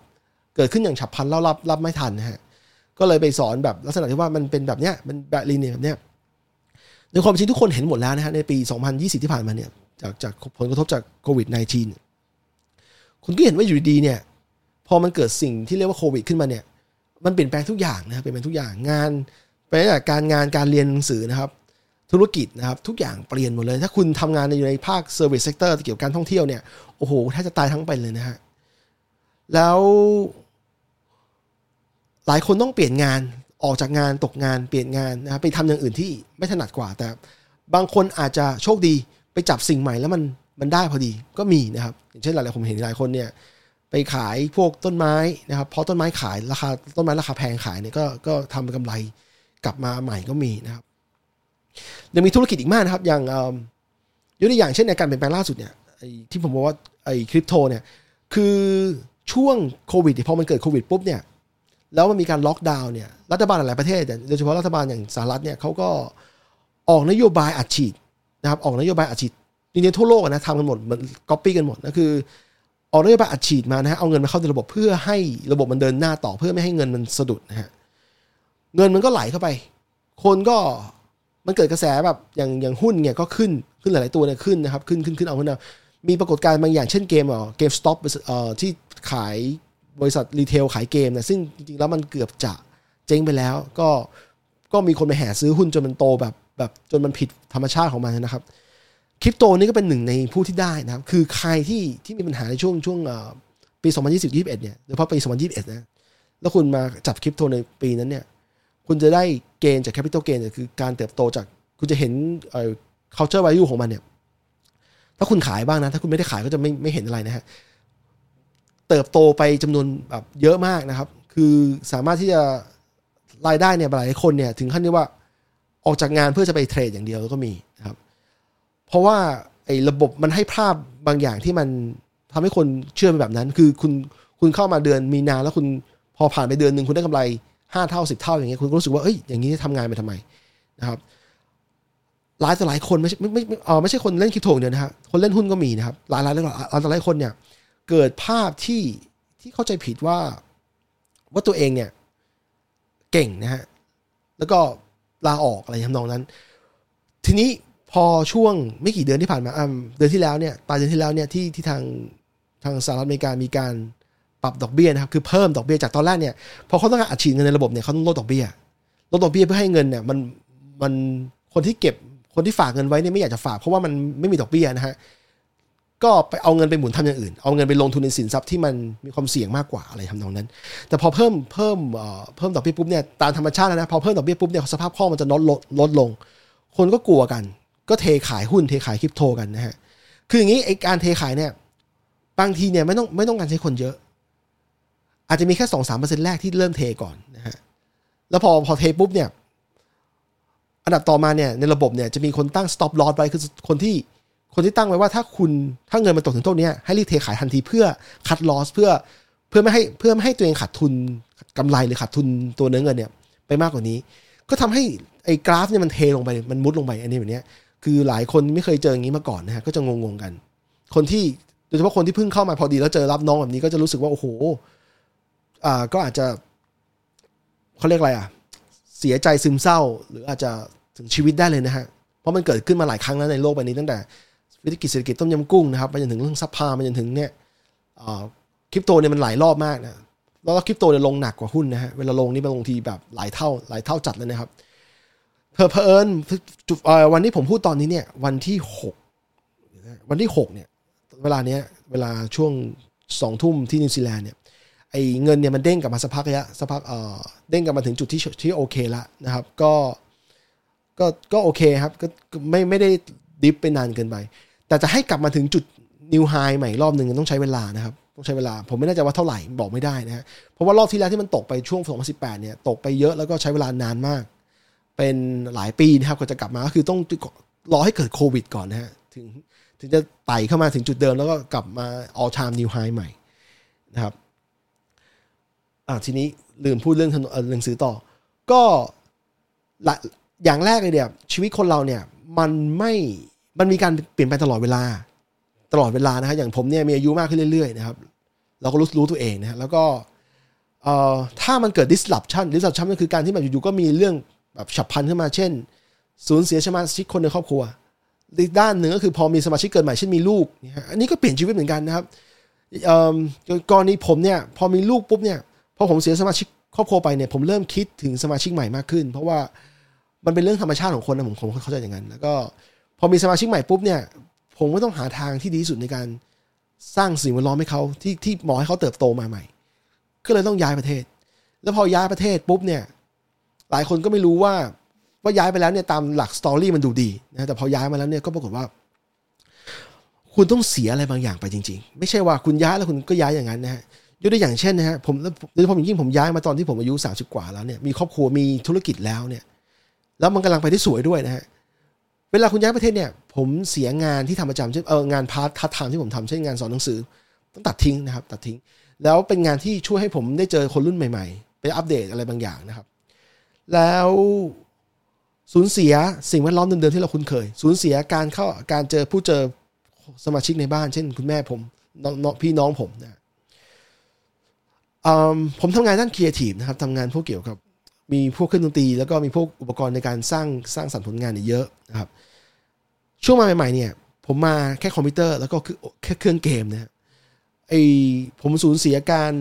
เกิดขึ้นอย่างฉับพลันแล้วรับรับไม่ทันนะฮะก็เลยไปสอนแบบลักษณะที่ว่ามันเป็นแบบเนี้ยมันแบบ linear แบบเนี้ยในความจริงทุกคนเห็นหมดแล้วนะฮะในปี 2020 ที่ผ่านมาเนี่ยจากจากผลกระทบจากโควิด -19 คุณก็เห็นว่าอยู่ดีเนี่ย พอมันเกิดสิ่งที่เรียกว่าโควิด ขึ้นมาเนี่ย มันเปลี่ยนแปลงทุกอย่างนะครับเปลี่ยนแปลงทุกอย่างงานไปจากการงานการเรียนหนังสือนะครับ ธุรกิจนะครับ ทุกอย่างเปลี่ยนหมดเลย ถ้าคุณทำงานในอยู่ในภาค service sector เกี่ยวกับการท่องเที่ยวเนี่ยโอ้โหถ้าจะตายทั้งเป็นเลยนะฮะแล้วหลายคนต้องเปลี่ยนงานออกจากงานตกงานเปลี่ยนงานนะครับไปทำอย่างอื่นที่ไม่ถนัดกว่า แต่บางคนอาจจะโชคดีไปจับสิ่งใหม่แล้วมันมันได้พอดีก็มีนะครับ อย่างเช่นหลายๆผมเห็นหลายคนเนี่ย ไปขายพวกต้นไม้นะครับเพราะต้นไม้ขายราคาต้นไม้ราคาแพงขายเนี่ยก็ก็ทำกำไรกลับมาใหม่ก็มีนะครับยังมีธุรกิจอีกมากนะครับ อย่างยกตัวอย่างเช่นในการเปลี่ยนแปลงล่าสุดเนี่ยที่ผมบอกว่าไอ้คริปโตเนี่ยคือช่วงโควิดพอมันเกิดโควิดปุ๊บเนี่ยแล้วมันมีการล็อกดาวน์เนี่ยรัฐบาลหลายประเทศโดยเฉพาะรัฐบาลอย่างสหรัฐเนี่ยเขาก็ออกนโยบายอัดฉีดนะครับออกนโยบายอัดฉีดจริงๆทั่วโลกนะทำกันหมดมันก๊อปปี้กันหมดนะคือ ออกนโยบายอัดฉีดมานะฮะเอาเงินมาเข้าในระบบเพื่อให้ระบบมันเดินหน้าต่อเพื่อไม่ให้เงินมันสะดุดนะฮะเงินมันก็ไหลเข้าไป คนก็มันเกิดกระแสแบบอย่างอย่างหุ้นเนี่ยก็ขึ้นขึ้นหลาย ๆ ตัวเนี่ยขึ้นนะครับขึ้นขึ้นขึ้นเอาขึ้นเอามีปรากฏการณ์บางอย่างเช่นเกมอะ GameStop เอ่อที่ขายบริษัท retail ขายเกมนะซึ่งจริง ๆ แล้วมันเกือบจะเจ๊งไปแล้ว ก็ก็มีคนไปแห่ซื้อหุ้นจนมันโตแบบแบบจนมันผิดธรรมชาติของมันนะครับ คริปโตนี่ก็เป็นหนึ่งในผู้ที่ได้นะครับ คือใครที่ที่มีปัญหาในช่วงช่วงปี 2020-21 เนี่ยโดยเฉพาะปี 2021 นะ แล้วคุณมาจับคริปโตในปีนั้นเนี่ย คุณจะได้เกณฑ์จากแคปิตอลเกณฑ์คือการเติบโตจาก คุณจะเห็นเอ่อ culture value ของมันเนี่ย ถ้าคุณขายบ้างนะ ถ้าคุณไม่ได้ขายก็จะไม่ไม่เห็นอะไรนะฮะ เติบโตไปจำนวนแบบเยอะมากนะครับ คือสามารถที่จะรายได้เนี่ยหลายคนเนี่ยถึงขั้นที่ว่าออกจากงานเพื่อจะไปเทรดอย่างเดียวก็มี เพราะว่าไอ้ระบบมันให้ภาพบางอย่างที่มันทำให้คนเชื่อไปแบบนั้น คือคุณคุณเข้ามาเดือนมีนาแล้วคุณพอผ่านไปเดือนหนึ่งคุณได้กำไรห้าเท่าสิบเท่าอย่างเงี้ยคุณก็รู้สึกว่าเอ้ยอย่างนี้ทำงานไปทำไมนะครับหลายต่อหลายคนไม่ใช่ไม่ไม่เออไม่ใช่คนเล่นคริปโตเดียวนะฮะคนเล่นหุ้นก็มีนะครับหลายหลายหลายหลายต่อหลายคนเนี่ย เกิดภาพที่ที่เข้าใจผิดว่าว่าตัวเองเนี่ย เก่งนะฮะแล้วก็ลาออกอะไรทำนองนั้น ทีนี้ พอช่วงไม่กี่เดือนที่ผ่านมาเดือนที่แล้วเนี่ยปลายเดือนที่แล้วเนี่ยที่ที่ทางทางสหรัฐอเมริกามีการปรับดอกเบี้ยนะครับคือเพิ่มดอกเบี้ยจากตอนแรกเนี่ยพอเขาต้องการอัดฉีดเงินในระบบเนี่ยเขาต้องลดดอกเบี้ยลดดอกเบี้ยเพื่อให้เงินเนี่ยมันมันคนที่เก็บคนที่ฝากเงินไว้เนี่ยไม่อยากจะฝากเพราะว่ามันไม่มีดอกเบี้ยนะฮะก็ไปเอาเงินไปหมุนทำอย่างอื่น เอาเงินไปลงทุนในสินทรัพย์ที่มันมีความเสี่ยงมากกว่าอะไรทำนองนั้น แต่พอเพิ่มเพิ่มเพิ่มดอกเบี้ยปุ๊บเนี่ยตามธรรมชาตินะพอเพิ่มดอกเบี้ยปุ๊บเนี่ยสภาพคล่องมันจะลดลดลดลง คนก็กลัวกัน ก็เทขายหุ้นเทขายคริปโตกันนะฮะคืออย่างนี้ไอการเทขายเนี่ยบางทีเนี่ยไม่ต้องไม่ต้องการใช้คนเยอะ อาจจะมีแค่สองสามเปอร์เซ็นต์แรกที่เริ่มเทก่อนนะฮะแล้วพอพอเทปุ๊บเนี่ยอันดับต่อมาเนี่ยในระบบเนี่ยจะมีคนตั้ง stop loss ไว้คือคนที่คนที่ตั้งไว้ว่าถ้าคุณถ้าเงินมันตกถึงตรงนี้ให้รีบเทขายทันทีเพื่อคัดลอสเพื่อเพื่อไม่ให้เพื่อไม่ให้ตัวเองขาดทุนกำไรหรือขาดทุนตัวเนื้อเงินเนี่ยไปมากกว่านี้ ก็ทำให้ไอ้กราฟเนี่ยมันเทลงไปมันมุดลงไปอันนี้แบบนี้ คือหลายคนไม่เคยเจออย่างนี้มาก่อนนะฮะก็จะงงๆกัน คนที่โดยเฉพาะคนที่เพิ่งเข้ามาพอดีแล้วเจอรับน้องแบบนี้ก็จะรู้สึกว่าโอ้โหอ่าก็อาจจะเขาเรียกอะไรอะ เสียใจซึมเศร้า หรืออาจจะถึงชีวิตได้เลยนะฮะเพราะมันเกิดขึ้นมาหลายครั้งแล้วในโลกใบนี้ตั้งแต่วิกฤตเศรษฐกิจต้มยำกุ้งนะครับไปจนถึงเรื่อง subprime ไปจนถึงเนี่ยคริปโตเนี่ยมันหลายรอบมากนะแล้วคริปโตเนี่ยลงหนักกว่าหุ้นนะฮะเวลาลงนี่มันลงทีแบบหลายเท่าหลายเท่าจัดเลยนะครับ เผอเผอิญวันที่ผมพูดตอนนี้เนี่ย วันที่หกวันที่หกเนี่ย เวลาเนี้ย เวลาช่วงสองทุ่มที่นิวซีแลนด์เนี่ยไอ้เงินเนี่ยมันเด้งกลับมาสักพักระยะสักพักเออเด้งกลับมาถึงจุดที่ที่โอเคละนะครับ ก็ก็ก็โอเคครับ ก็ไม่ไม่ได้ dip ไปนานเกินไป แต่จะให้กลับมาถึงจุดนิวไฮใหม่รอบหนึ่งต้องใช้เวลานะครับ ต้องใช้เวลา ผมไม่แน่ใจว่าเท่าไหร่บอกไม่ได้นะเพราะว่ารอบที่แล้วที่มันตกไปช่วง 2018 เนี่ย ตกไปเยอะแล้วก็ใช้เวลานานมาก เป็นหลายปีนะครับก็จะกลับมาก็คือต้องรอให้เกิดโควิดก่อนนะฮะถึงถึงจะไต่เข้ามาถึงจุดเดิมแล้วก็กลับมา all time new high ใหม่นะครับอ่าทีนี้ลืมพูดเรื่องหนังสือต่อ ก็อย่างแรกเลยเนี่ยชีวิตคนเราเนี่ยมันไม่มันมีการเปลี่ยนไปตลอดเวลา ตลอดเวลานะครับอย่างผมเนี่ยมีอายุมากขึ้นเรื่อยๆนะครับเราก็รู้รู้ตัวเองนะฮะแล้วก็เอ่อถ้ามันเกิด disruption disruption ก็คือการที่แบบอยู่ๆก็มีเรื่อง แบบฉับพลันขึ้นมา เช่น สูญเสียสมาชิกคนในครอบครัวอีกด้านหนึ่งก็คือพอมีสมาชิกเกิดใหม่เช่นมีลูกอันนี้ก็เปลี่ยนชีวิตเหมือนกันนะครับกรณีผมเนี่ยพอมีลูกปุ๊บเนี่ยพอผมเสียสมาชิกครอบครัวไปเนี่ยผมเริ่มคิดถึงสมาชิกใหม่มากขึ้น เพราะว่ามันเป็นเรื่องธรรมชาติของคนนะผมผมเข้าใจอย่างนั้นแล้วก็พอมีสมาชิกใหม่ปุ๊บเนี่ยผมก็ต้องหาทางที่ดีที่สุดในการสร้างสิ่งแวดล้อมให้เขาที่ที่หมอให้เขาเติบโตมาใหม่ ก็เลยต้องย้ายประเทศ แล้วพอย้ายประเทศปุ๊บเนี่ย หลายคนก็ไม่รู้ว่าว่าย้ายไปแล้วเนี่ยตามหลักสตอรี่มันดูดีนะแต่พอย้ายมาแล้วเนี่ยก็ปรากฏว่า คุณต้องเสียอะไรบางอย่างไปจริง ๆ ไม่ใช่ว่าคุณย้ายแล้วคุณก็ย้ายอย่างนั้นนะฮะยกตัวอย่างเช่นนะฮะผมโดยเฉพาะอย่างยิ่งผมย้ายมาตอนที่ผมอายุสามสิบกว่าแล้วเนี่ยมีครอบครัวมีธุรกิจแล้วเนี่ยแล้วมันกำลังไปได้สวยด้วยนะฮะเวลาคุณย้ายประเทศเนี่ย ผมเสียงานที่ทำประจำเช่นเอองานพาร์ททัดทางที่ผมทำเช่นงานสอนหนังสือ ต้องตัดทิ้งนะครับ ตัดทิ้ง แล้วเป็นงานที่ช่วยให้ผมได้เจอคนรุ่นใหม่ ๆ ไปอัปเดตอะไรบางอย่างนะครับ แล้วสูญเสียสิ่งแวดล้อมเดิมๆที่เราคุ้นเคย สูญเสียการเข้าการเจอผู้เจอสมาชิกในบ้าน เช่น คุณแม่ผมน้องพี่น้องผมนะผมทำงานด้านครีเอทีฟนะครับทำงานพวกเกี่ยวกับ มีพวกเครื่องดนตรี แล้วก็มีพวกอุปกรณ์ในการสร้างสร้างสรรค์ผลงานเยอะนะครับ ช่วงมาใหม่ๆเนี่ย ผมมาแค่คอมพิวเตอร์แล้วก็แค่เครื่องเกมนะไอผมสูญเสียการ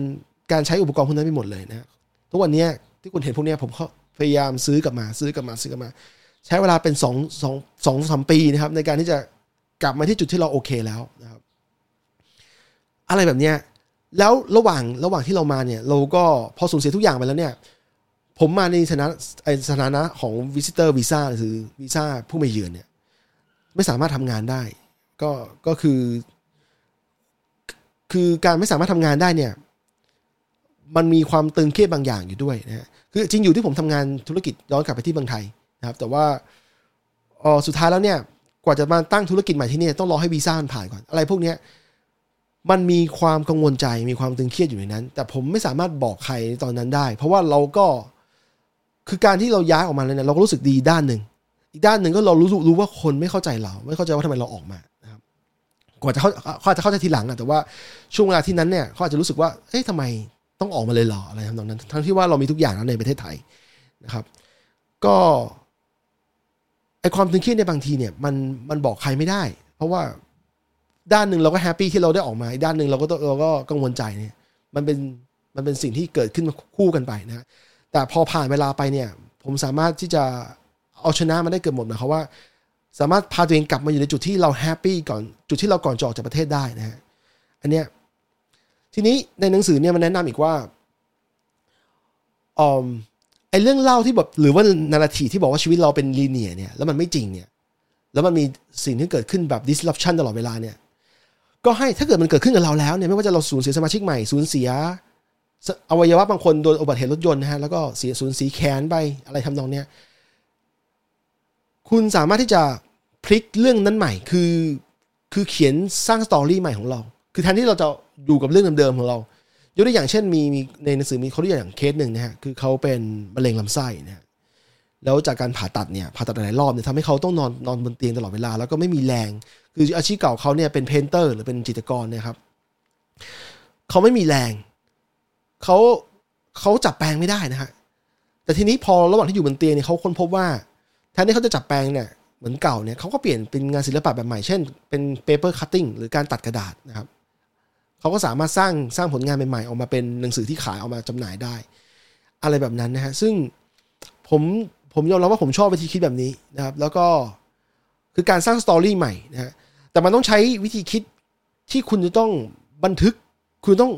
การใช้อุปกรณ์พวกนั้นไปหมดเลยนะทุกวันนี้ที่คุณเห็นพวกนี้ผม พยายามซื้อกลับมาซื้อกลับมาซื้อกลับมา ใช้เวลาเป็นสองสองสองสามปีนะครับ ในการที่จะกลับมาที่จุดที่เราโอเคแล้วนะครับ อะไรแบบเนี้ยแล้วระหว่างระหว่างที่เรามาเนี่ย เราก็พอสูญเสียทุกอย่างไปแล้วเนี่ย ผมมาในสถานะสถานะของ visitor visa หรือวีซ่าผู้มาเยือนเนี่ย ไม่สามารถทำงานได้ ก็ก็คือ คือการไม่สามารถทำงานได้เนี่ย มันมีความตึงเครียดบางอย่างอยู่ด้วยนะคือจริงอยู่ที่ผมทำงานธุรกิจย้อนกลับไปที่เมืองไทยนะครับ แต่ว่าออสุดท้ายแล้วเนี่ยกว่าจะมาตั้งธุรกิจใหม่ที่นี่ต้องรอให้วีซ่ามันผ่านก่อน อะไรพวกเนี้ยมันมีความกังวลใจมีความตึงเครียดอยู่ในนั้น แต่ผมไม่สามารถบอกใครตอนนั้นได้ เพราะว่าเราก็คือการที่เราย้ายออกมาเลยเนี่ยเราก็รู้สึกดีด้านหนึ่งอีกด้านหนึ่งก็เรารู้รู้ว่าคนไม่เข้าใจเรา ไม่เข้าใจว่าทำไมเราออกมานะครับกว่าจะเขาเขาอาจจะเข้าใจทีหลังอะแต่ว่าช่วงเวลาที่นั้นเนี่ยเขาอาจจะรู้สึกว่าเอ๊ะทำไม ต้องออกมาเลยหรออะไรทำนองนั้น ทั้งที่ว่าเรามีทุกอย่างแล้วในประเทศไทยนะครับ ก็ไอความตึงเครียดในบางทีเนี่ยมันมันบอกใครไม่ได้ เพราะว่าด้านหนึ่งเราก็ happy ที่เราได้ออกมาด้านหนึ่งเราก็เราก็กังวลใจเนี่ย มันเป็นมันเป็นสิ่งที่เกิดขึ้นมาคู่กันไปนะแต่พอผ่านเวลาไปเนี่ย ผมสามารถที่จะเอาชนะมาได้เกือบหมดนะเขาว่า สามารถพาตัวเองกลับมาอยู่ในจุดที่เรา happy ก่อนจุดที่เราก่อนจะออกจากประเทศได้นะฮะอันเนี้ย ทีนี้ในหนังสือเนี่ยมันแนะนำอีกว่าอ๋อไอเรื่องเล่าที่แบบหรือว่านาราทีที่บอกว่าชีวิตเราเป็นลีเนียเนี่ยแล้วมันไม่จริงเนี่ย แล้วมันมีสิ่งที่เกิดขึ้นแบบ disruption ตลอดเวลาเนี่ย ก็ให้ถ้าเกิดมันเกิดขึ้นกับเราแล้วเนี่ยไม่ว่าจะเราสูญเสียสมาชิกใหม่สูญเสียอวัยวะบางคนโดนอุบัติเหตุรถยนต์นะฮะแล้วก็เสียสูญเสียแขนไปอะไรทำนองเนี้ยคุณสามารถที่จะพลิกเรื่องนั้นใหม่คือคือเขียนสร้าง story ใหม่ของเรา คือแทนที่เราจะ อยู่กับเรื่องเดิมๆของเรายกตัวอย่างเช่นมีมีในหนังสือมีเขาตัวอย่างเคสหนึ่งนะฮะคือเขาเป็นมะเร็งลำไส้นะฮะแล้วจากการผ่าตัดเนี่ยผ่าตัดหลายรอบเนี่ยทำให้เขาต้องนอนนอนบนเตียงตลอดเวลา แล้วก็ไม่มีแรง คืออาชีพเก่าเขาเนี่ยเป็น painter หรือเป็นจิตรกรนี่ยครับเขาไม่มีแรงเขาเขาจับแปรงไม่ได้นะฮะแต่ทีนี้พอระหว่างที่อยู่บนเตียงเนี่ยเขาค้นพบว่าแทนที่เขาจะจับแปรงเนี่ยเหมือนเก่าเนี่ยเขาก็เปลี่ยนเป็นงานศิลปะแบบใหม่เช่นเป็น paper cutting หรือการตัดกระดาษนะครับ เขาก็สามารถสร้างสร้างผลงานใหม่ๆออกมาเป็นหนังสือที่ขายออกมาจำหน่ายได้ อะไรแบบนั้นนะฮะซึ่งผมผมยอมรับว่าผมชอบวิธีคิดแบบนี้นะครับ แล้วก็คือการสร้าง story ใหม่นะฮะแต่มันต้องใช้วิธีคิดที่คุณจะต้องบันทึก คุณต้อง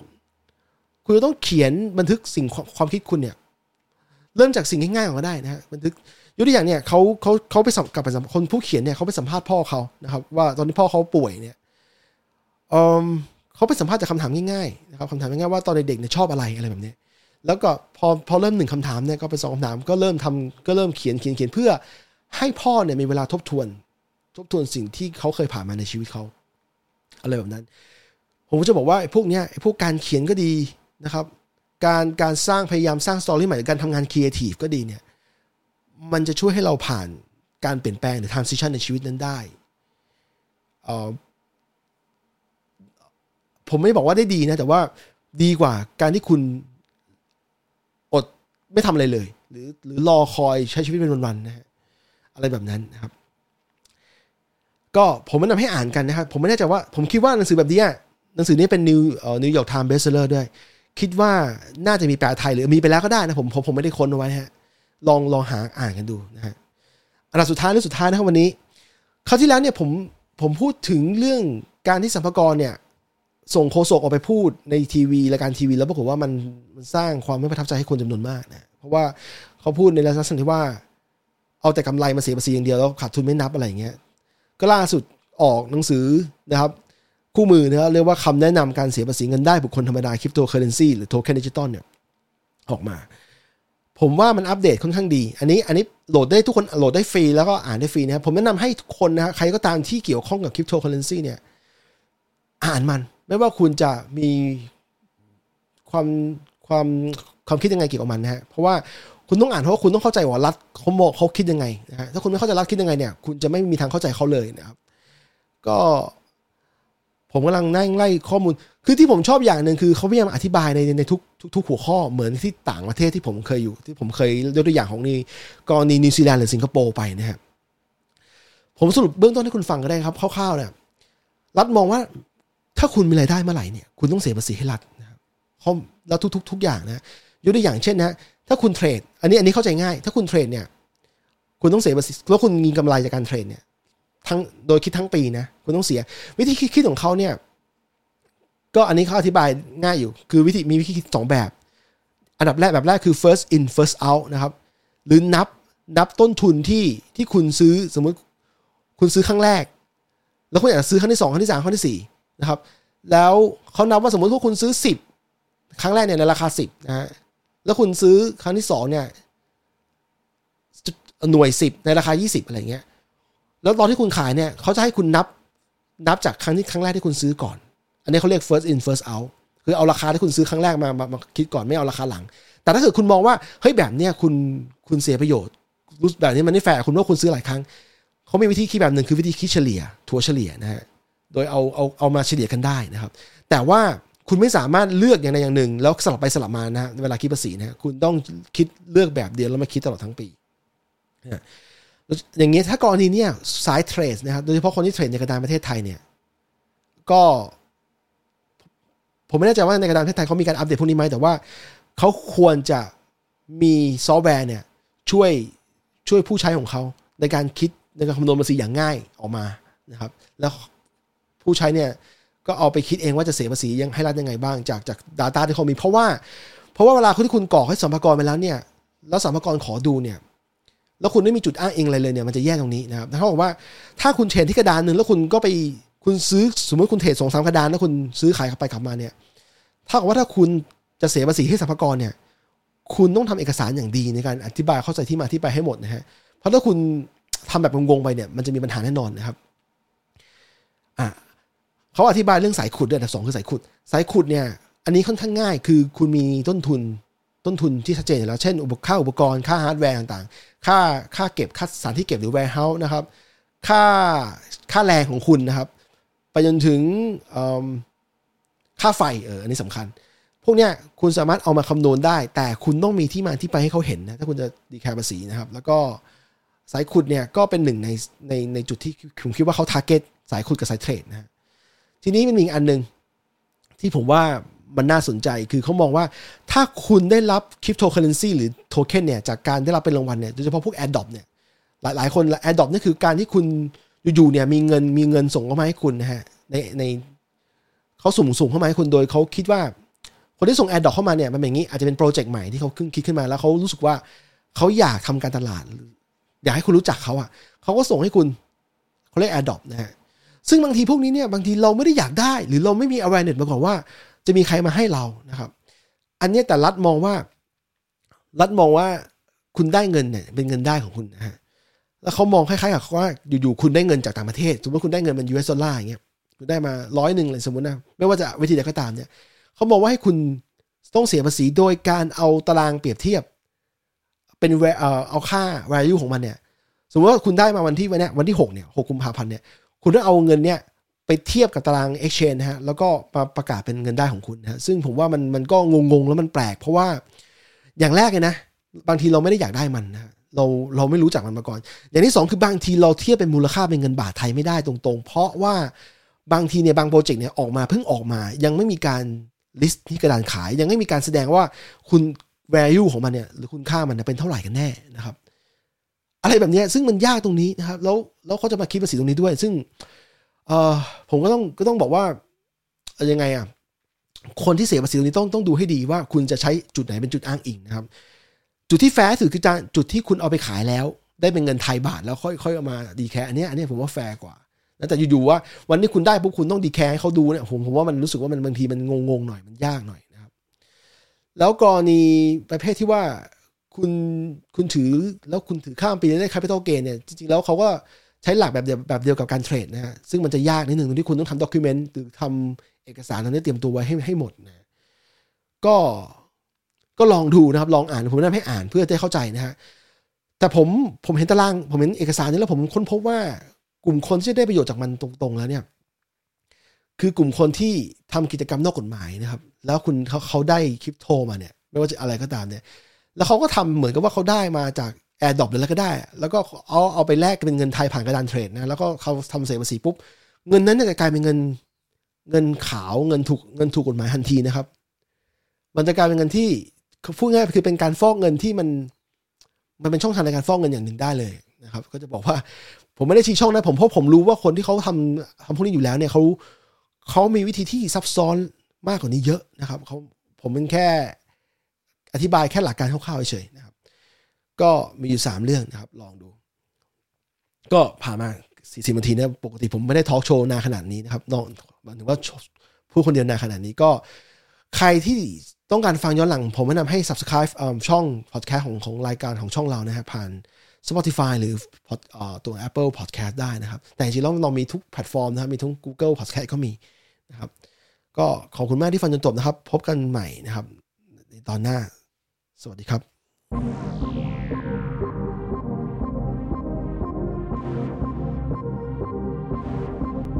คุณจะต้องเขียนบันทึกสิ่งความคิดคุณเนี่ย เริ่มจากสิ่งง่ายๆออกมาได้นะฮะบันทึกยกตัวอย่างเนี่ยเขาเขาเขาไปสัมกับไปสัมคนผู้เขียนเนี่ยเขาไปสัมภาษณ์พ่อเขานะครับ ว่าตอนนี้พ่อเขาป่วยเนี่ย เขาไปสัมภาษณ์จากคาถามง่ายๆนะครับคำถามง่ายๆว่าตอนเด็กเนี่ยชอบอะไรอะไรแบบนี้แล้วก็พอพอเริ่มหนึ่งคำถามเนี่ยก็เป็นสองคำถามก็เริ่มทำก็เริ่มเขียนเขียนเขียนเพื่อให้พ่อเนี่ยมีเวลาทบทวน ทบทวนสิ่งที่เขาเคยผ่านมาในชีวิตเขาอะไรแบบนั้น ผมจะบอกว่าไอ้พวกเนี้ยไอ้พวกการเขียนก็ดีนะครับการการสร้างพยายามสร้าง story ใหม่การทำงานครีเอทีฟก็ดีเนี่ยมันจะช่วยให้เราผ่านการเปลี่ยนแปลงหรือ transition ในชีวิตนั้นได้อ่อ ผมไม่บอกว่าได้ดีนะ แต่ว่าดีกว่าการที่คุณอดไม่ทำอะไรเลย หรือหรือรอคอยใช้ชีวิตเป็นวันๆนะฮะอะไรแบบนั้นนะครับ ก็ผมแนะนำให้อ่านกันนะครับ ผมไม่แน่ใจว่า ผมคิดว่าหนังสือแบบนี้อะหนังสือนี้เป็นนิวเอ่อ New York Times Bestseller ด้วย คิดว่าน่าจะมีแปลไทยหรือมีไปแล้วก็ได้นะผมผมผมไม่ได้ค้นเอาไว้ฮะลองลองหาอ่านกันดูนะฮะอันดับสุดท้ายเรื่องสุดท้ายนะครับวันนี้คราวที่แล้วเนี่ยผมผมพูดถึงเรื่องการที่สรรพากรเนี่ย ส่งโฆษกออกไปพูดในทีวีรายการทีวี แล้วปรากฏว่ามันมันสร้างความไม่ประทับใจให้คนจำนวนมากนะเพราะว่าเขาพูดในลักษณะที่ว่า เอาแต่กำไรมาเสียภาษีอย่างเดียวแล้วขาดทุนไม่นับอะไรอย่างเงี้ยก็ล่าสุดออกหนังสือนะครับ คู่มือนะครับเรียกว่าคำแนะนำการเสียภาษีเงินได้บุคคลธรรมดาคริปโตเคอเรนซีหรือโทเค็นดิจิตอลเนี่ยออกมา ผมว่ามันอัปเดตค่อนข้างดี อันนี้อันนี้โหลดได้ทุกคนโหลดได้ฟรีแล้วก็อ่านได้ฟรีนะครับผมแนะนำให้ทุกคนนะใครก็ตามที่เกี่ยวข้องกับคริปโตเคอเรนซีเนี่ยอ่านมัน ไม่ว่าคุณจะมีความความความคิดยังไงเกี่ยวกับมันนะฮะเพราะว่าคุณต้องอ่านเพราะว่าคุณต้องเข้าใจว่ารัฐเขามองเขาคิดยังไงนะฮะถ้าคุณไม่เข้าใจรัฐคิดยังไงเนี่ย คุณจะไม่มีทางเข้าใจเขาเลยนะครับ ก็ผมกำลังนั่งไล่ข้อมูล คือที่ผมชอบอย่างหนึ่งคือเขาพยายามอธิบายในในทุกทุกทุกหัวข้อเหมือนที่ต่างประเทศที่ผมเคยอยู่ ที่ผมเคยยกตัวอย่างของนี่กรณีนิวซีแลนด์หรือสิงคโปร์ไปนะครับผมสรุปเบื้องต้นให้คุณฟังก็ได้ครับคร่าวๆเนี่ยรัฐมองว่า ถ้าคุณมีรายได้เมื่อไหร่เนี่ยคุณต้องเสียภาษีให้รัฐนะครับเขาแล้วทุกๆทุกอย่างนะยกตัวอย่างเช่นนะถ้าคุณเทรด อันนี้อันนี้เข้าใจง่าย ถ้าคุณเทรดเนี่ยคุณต้องเสียภาษีแล้วคุณมีกำไรจากการเทรดเนี่ยทั้งโดยคิดทั้งปีนะคุณต้องเสีย วิธีคิดของเขาเนี่ยก็อันนี้เขาอธิบายง่ายอยู่ คือวิธีมีวิธีคิดสองแบบ อันดับแรกแบบแรกคือ first in first out นะครับ หรือนับนับต้นทุนที่ที่คุณซื้อสมมติคุณซื้อครั้งแรก แล้วคุณอยากจะซื้อครั้งที่สองครั้งที่สามครั้งที่สี่ นะครับ แล้วเขานับว่าสมมติว่าคุณซื้อสิบครั้งแรกเนี่ยในราคาสิบนะฮะแล้วคุณซื้อครั้งที่สองเนี่ยหน่วยสิบในราคายี่สิบอะไรเงี้ย แล้วตอนที่คุณขายเนี่ยเขาจะให้คุณนับนับจากครั้งที่ครั้งแรกที่คุณซื้อก่อน อันนี้เขาเรียก first in first out คือเอาราคาที่คุณซื้อครั้งแรกมามามาคิดก่อนไม่เอาราคาหลัง แต่ถ้าเกิดคุณมองว่าเฮ้ยแบบเนี้ยคุณคุณเสียประโยชน์รู้แบบนี้มันไม่แฟร์คุณว่าคุณซื้อหลายครั้งเขามีวิธีคิดแบบหนึ่งคือวิธีคิดเฉลี่ยถัวเฉลี่ยนะฮะ โดยเอาเอาเอามาเฉลี่ยกันได้นะครับ แต่ว่าคุณไม่สามารถเลือกอย่างใดอย่างหนึ่ง แล้วสลับไปสลับมานะฮะเวลาคิดภาษีนะคุณต้องคิดเลือกแบบเดียวแล้วมาคิดตลอดทั้งปีอย่างเงี้ยถ้ากรณีเนี้ยสายเทรดนะครับโดยเฉพาะคนที่เทรดในกระดานประเทศไทยเนี่ยก็ผมไม่แน่ใจว่าในกระดานประเทศไทยเขามีการอัปเดตพวกนี้ไหมแต่ว่าเขาควรจะมีซอฟต์แวร์เนี่ยช่วยช่วยผู้ใช้ของเขาในการคิดในการคำนวณภาษีอย่างง่ายออกมานะครับ แล้ว ผู้ใช้เนี่ยก็เอาไปคิดเองว่าจะเสียภาษียังให้รัฐยังไงบ้างจากจาก Data ที่เขามี เพราะว่าเพราะว่าเวลาที่คุณกรอกให้สรรพากรไปแล้วเนี่ยแล้วสรรพากรขอดูเนี่ยแล้วคุณไม่มีจุดอ้างอิงอะไรเลยเนี่ยมันจะแย่ตรงนี้นะครับเขาบอกว่าถ้าคุณเทรดที่กระดานหนึ่งแล้วคุณก็ไปคุณซื้อสมมติคุณเทรดสองสามกระดานแล้วคุณซื้อขายสลับไปสลับมาเนี่ยเท่ากับว่าถ้าคุณจะเสียภาษีให้สรรพากรเนี่ยคุณต้องทำเอกสารอย่างดีในการอธิบายเข้าใจที่มาที่ไปให้หมดนะฮะเพราะถ้าคุณทำแบบงงๆไปเนี่ยมันจะมีปัญหาแน่นอนนะครับอะ เขาอธิบายเรื่องสายขุดด้วยอันดับสองคือสายขุด สายขุดเนี่ย อันนี้ค่อนข้างง่าย คือคุณมีต้นทุน ต้นทุนที่ชัดเจนอยู่แล้ว เช่น อุปค่าอุปกรณ์ ค่าฮาร์ดแวร์ต่างๆ ค่า ค่าเก็บ ค่าสถานที่เก็บหรือ warehouse นะครับ ค่า ค่าแรงของคุณนะครับ ไปจนถึงค่าไฟ เออ อันนี้สำคัญ พวกเนี้ยคุณสามารถเอามาคำนวณได้ แต่คุณต้องมีที่มาที่ไปให้เขาเห็นนะ ถ้าคุณจะ declare ภาษีนะครับ แล้วก็สายขุดเนี่ย ก็เป็นหนึ่งใน ใน ในจุดที่ผมคิดว่าเขา target สายขุดกับสายเทรดนะ ทีนี้มันมีอันหนึ่งที่ผมว่ามันน่าสนใจคือเขามองว่าถ้าคุณได้รับคริปโตเคอเรนซีหรือโทเค็นเนี่ยจากการได้รับเป็นรางวัลเนี่ยโดยเฉพาะพวก airdrop เนี่ยหลายหลายคน airdrop นี่คือการที่คุณอยู่ๆเนี่ยมีเงินมีเงินส่งเข้ามาให้คุณนะฮะในในเขาส่งส่งเข้ามาให้คุณโดยเขาคิดว่า คนที่ส่ง airdrop เข้ามาเนี่ยมันเป็นอย่างนี้อาจจะเป็นโปรเจกต์ใหม่ที่เขาขึ้นคิดขึ้นมาแล้วเขารู้สึกว่าเขาอยากทำการตลาด อยากให้คุณรู้จักเขาอะเขาก็ส่งให้คุณเขาเรียก airdrop นะฮะ ซึ่งบางทีพวกนี้เนี่ยบางทีเราไม่ได้อยากได้ หรือเราไม่มี awareness มาก่อนว่า จะมีใครมาให้เรานะครับ อันนี้แต่รัฐมองว่า รัฐมองว่าคุณได้เงินเนี่ยเป็นเงินได้ของคุณนะฮะแล้วเขามองคล้ายๆกับว่าอยู่ๆคุณได้เงินจากต่างประเทศ สมมติคุณได้เงินเป็น US ดอลลาร์อย่างเงี้ยคุณได้มาร้อยหนึ่งเลยสมมตินะไม่ว่าจะวิธีใดก็ตามเนี่ยเขามองว่าให้คุณต้องเสียภาษีโดยการเอาตารางเปรียบเทียบ เป็นเอ่อเอาค่า value ของมันเนี่ย สมมติว่าคุณได้มาวันที่วันเนี้ยวันที่หกเนี่ยหกกุมภาพันธ์เนี่ย คุณต้องเอาเงินเนี่ยไปเทียบกับตาราง exchange นะฮะแล้วก็มาประกาศเป็นเงินได้ของคุณฮะซึ่งผมว่ามันมันก็งงๆ แล้วมันแปลก เพราะว่าอย่างแรกเลยนะ บางทีเราไม่ได้อยากได้มันนะเราเราไม่รู้จักมันมาก่อน อย่างที่สองคือบางทีเราเทียบเป็นมูลค่าเป็นเงินบาทไทยไม่ได้ตรงๆ เพราะว่าบางทีเนี่ยบางโปรเจกต์เนี่ยออกมาเพิ่งออกมา ยังไม่มีการ list ที่กระดานขาย ยังไม่มีการแสดงว่าคุณ value ของมันเนี่ยหรือคุณค่ามันเป็นเท่าไหร่กันแน่นะครับ อะไรแบบนี้ซึ่งมันยากตรงนี้นะครับ แล้วแล้วเขาจะมาคิดภาษีตรงนี้ด้วย ซึ่งเออผมก็ต้องก็ต้องบอกว่ายังไงอะคนที่เสียภาษีตรงนี้ต้องต้องดูให้ดีว่าคุณจะใช้จุดไหนเป็นจุดอ้างอิงนะครับ จุดที่แฟร์สุดคือจุดที่คุณเอาไปขายแล้ว ได้เป็นเงินไทยบาทแล้วค่อยค่อยเอามา declare อันนี้อันนี้ผมว่าแฟร์กว่าแต่อยู่ๆว่าวันนี้คุณได้ปุ๊บคุณต้อง declare ให้เขาดูเนี่ยผมผมว่ามันรู้สึกว่ามันบางทีมันงงๆหน่อยมันยากหน่อยนะครับ แล้วกรณีประเภทที่ว่า คุณคุณถือแล้วคุณถือข้ามปีได้ capital gain เนี่ยจริงๆแล้วเขาก็ใช้หลักแบบเดียวแบบเดียวกับการเทรดนะฮะซึ่งมันจะยากนิดหนึ่งตรงที่คุณต้องทำด็อกิเมนต์หรือทำเอกสารตรงนี้เตรียมตัวไว้ให้ให้หมดนะก็ก็ลองดูนะครับ ลองอ่านผมแนะนำให้อ่านเพื่อจะเข้าใจนะฮะแต่ผมผมเห็นตาราง ผมเห็นเอกสารนี้แล้วผมค้นพบว่ากลุ่มคนที่จะได้ประโยชน์จากมันตรงๆแล้วเนี่ย คือกลุ่มคนที่ทำกิจกรรมนอกกฎหมายนะครับ แล้วคุณเขาเขาได้คริปโตมาเนี่ย ไม่ว่าจะอะไรก็ตามเนี่ย แล้วเขาก็ทำเหมือนกับว่าเขาได้มาจากairdrop หรืออะไรก็ได้ แล้วก็เอาเอาไปแลกเป็นเงินไทยผ่านกระดานเทรดนะแล้วก็เขาทำเสียภาษีปุ๊บ เงินนั้นจะกลายเป็นเงินเงินขาวเงินถูกเงินถูกกฎหมายทันทีนะครับ มันจะกลายเป็นเงินที่พูดง่ายคือเป็นการฟอกเงินที่มัน มันเป็นช่องทางในการฟอกเงินอย่างหนึ่งได้เลยนะครับ ก็จะบอกว่าผมไม่ได้ชี้ช่องนะผมเพราะผมรู้ว่าคนที่เขาทำทำพวกนี้อยู่แล้วเนี่ยเขาเขามีวิธีที่ซับซ้อนมากกว่านี้เยอะนะครับเขาผมเป็นแค่ อธิบายแค่หลักการคร่าวๆเฉยๆนะครับ ก็มีอยู่สามเรื่องนะครับ ลองดู ก็ผ่านมาสี่สิบนาทีเนะปกติผมไม่ได้ทอล์กโชว์นานขนาดนี้นะครับนอกหมายถึงว่าพูดคนเดียวนานขนาดนี้ก็ใครที่ต้องการฟังย้อนหลัง ผมแนะนำให้ subscribe ช่องพอดแคสต์ของของรายการของช่องเรานะครับผ่าน Spotify หรือตัว Apple Podcast ได้นะครับ แต่จริงๆแล้วเรามีทุกแพลตฟอร์มนะครับ มีทุก Google Podcast ก็มีนะครับ ก็ขอบคุณมากที่ฟังจนจบนะครับ พบกันใหม่นะครับในตอนหน้า สวัสดีครับ